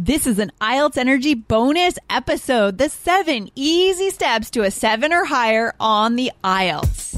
This is an IELTS Energy bonus episode the seven easy steps to a seven or higher on the IELTS.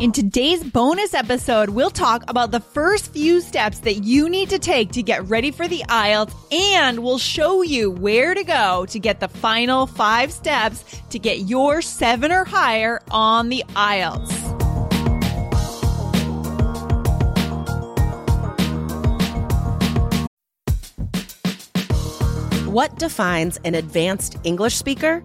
In today's bonus episode, we'll talk about the first few steps that you need to take to get ready for the IELTS, and we'll show you where to go to get the final five steps to get your seven or higher on the IELTS. What defines an advanced English speaker?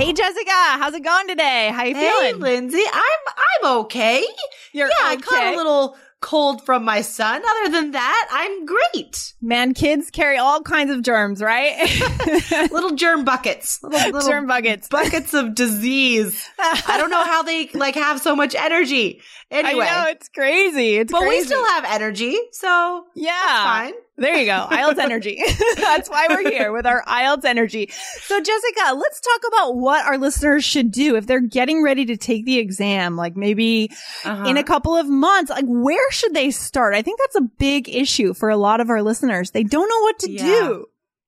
Hey Jessica, how's it going today? How you hey, feeling? Lindsay, I'm I'm okay. You're yeah, okay. I caught a little cold from my son. Other than that, I'm great. Man, kids carry all kinds of germs, right? little germ buckets. Little, little germ buckets. Buckets of disease. I don't know how they like have so much energy. Anyway. I know, it's crazy. It's but crazy. we still have energy, so yeah, fine. There you go. IELTS energy. That's why we're here with our IELTS energy. So Jessica, let's talk about what our listeners should do if they're getting ready to take the exam, like maybe uh-huh. in a couple of months. Like where should they start? I think that's a big issue for a lot of our listeners. They don't know what to yeah. do.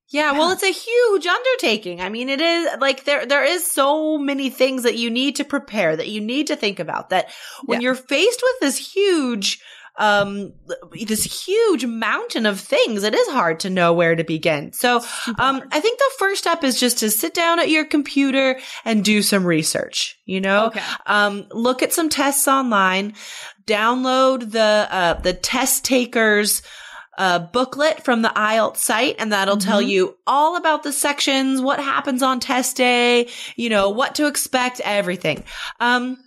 Yeah, well, it's a huge undertaking. I mean, it is like there, there is so many things that you need to prepare, that you need to think about that when yeah. you're faced with this huge, um, this huge mountain of things, it is hard to know where to begin. So, um, I think the first step is just to sit down at your computer and do some research, you know, okay. um, look at some tests online, download the, uh, the test takers, a booklet from the IELTS site and that'll mm-hmm. tell you all about the sections, what happens on test day, you know, what to expect, everything. Um,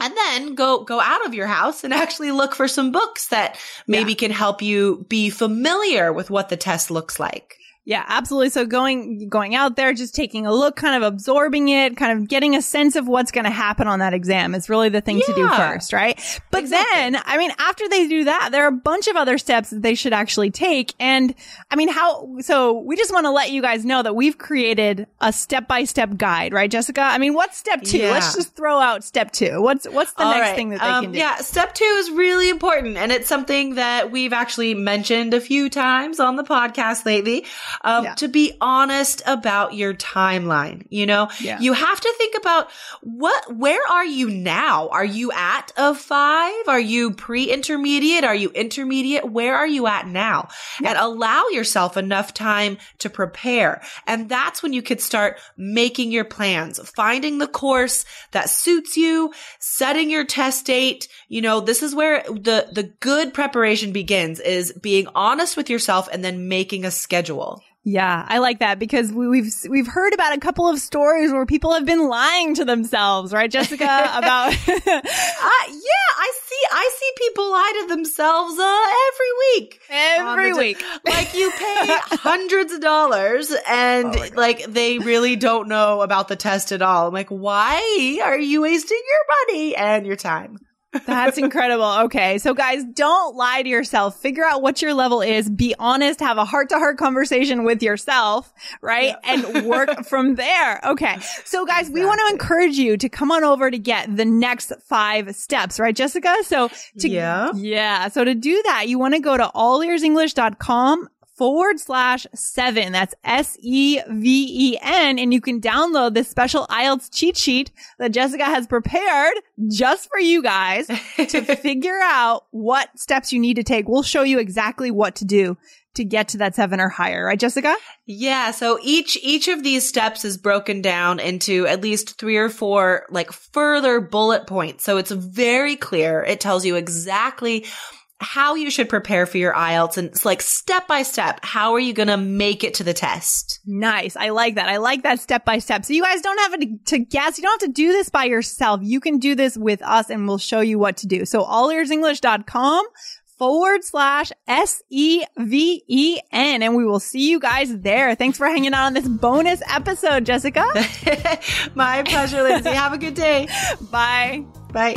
and then go go out of your house and actually look for some books that maybe yeah. can help you be familiar with what the test looks like. Yeah, absolutely. So going, going out there, just taking a look, kind of absorbing it, kind of getting a sense of what's going to happen on that exam is really the thing yeah. to do first, right? But exactly. then, I mean, after they do that, there are a bunch of other steps that they should actually take. And I mean, how, so we just want to let you guys know that we've created a step by step guide, right, Jessica? I mean, what's step two? Yeah. Let's just throw out step two. What's, what's the All next right. thing that they um, can do? Yeah, step two is really important. And it's something that we've actually mentioned a few times on the podcast lately um, Yeah. to be honest about your timeline. You know, Yeah. you have to think about what, where are you now? Are you at a five? Are you pre-intermediate? Are you intermediate? Where are you at now? And allow yourself enough time to prepare. And that's when you could start making your plans, finding the course that suits you, setting your test date. You know, this is where the, the good preparation begins is being honest with yourself and then making a schedule. Yeah, I like that because we, we've we've heard about a couple of stories where people have been lying to themselves, right, Jessica? about uh, yeah, I see I see people lie to themselves uh, every week. every Um, week. Like you pay hundreds of dollars and Oh like they really don't know about the test at all. I'm like, why are you wasting your money and your time? That's incredible. Okay. So guys, don't lie to yourself. Figure out what your level is. Be honest. Have a heart to heart conversation with yourself, right? Yeah. And work from there. Okay. So guys, exactly. we want to encourage you to come on over to get the next five steps, right, Jessica? So to, yeah. Yeah. So to do that, you want to go to allearsenglish.com forward slash seven. That's S E V E N. And you can download this special IELTS cheat sheet that Jessica has prepared just for you guys to figure out what steps you need to take. We'll show you exactly what to do to get to that seven or higher, right, Jessica? Yeah. So each, each of these steps is broken down into at least three or four like further bullet points. So it's very clear. It tells you exactly how you should prepare for your IELTS and it's like step by step. How are you going to make it to the test? Nice. I like that. I like that step by step. So you guys don't have to, to guess. You don't have to do this by yourself. You can do this with us and we'll show you what to do. So allearsenglish.com forward slash S E V E N. And we will see you guys there. Thanks for hanging out on this bonus episode, Jessica. My pleasure, Lindsay. Have a good day. Bye. Bye.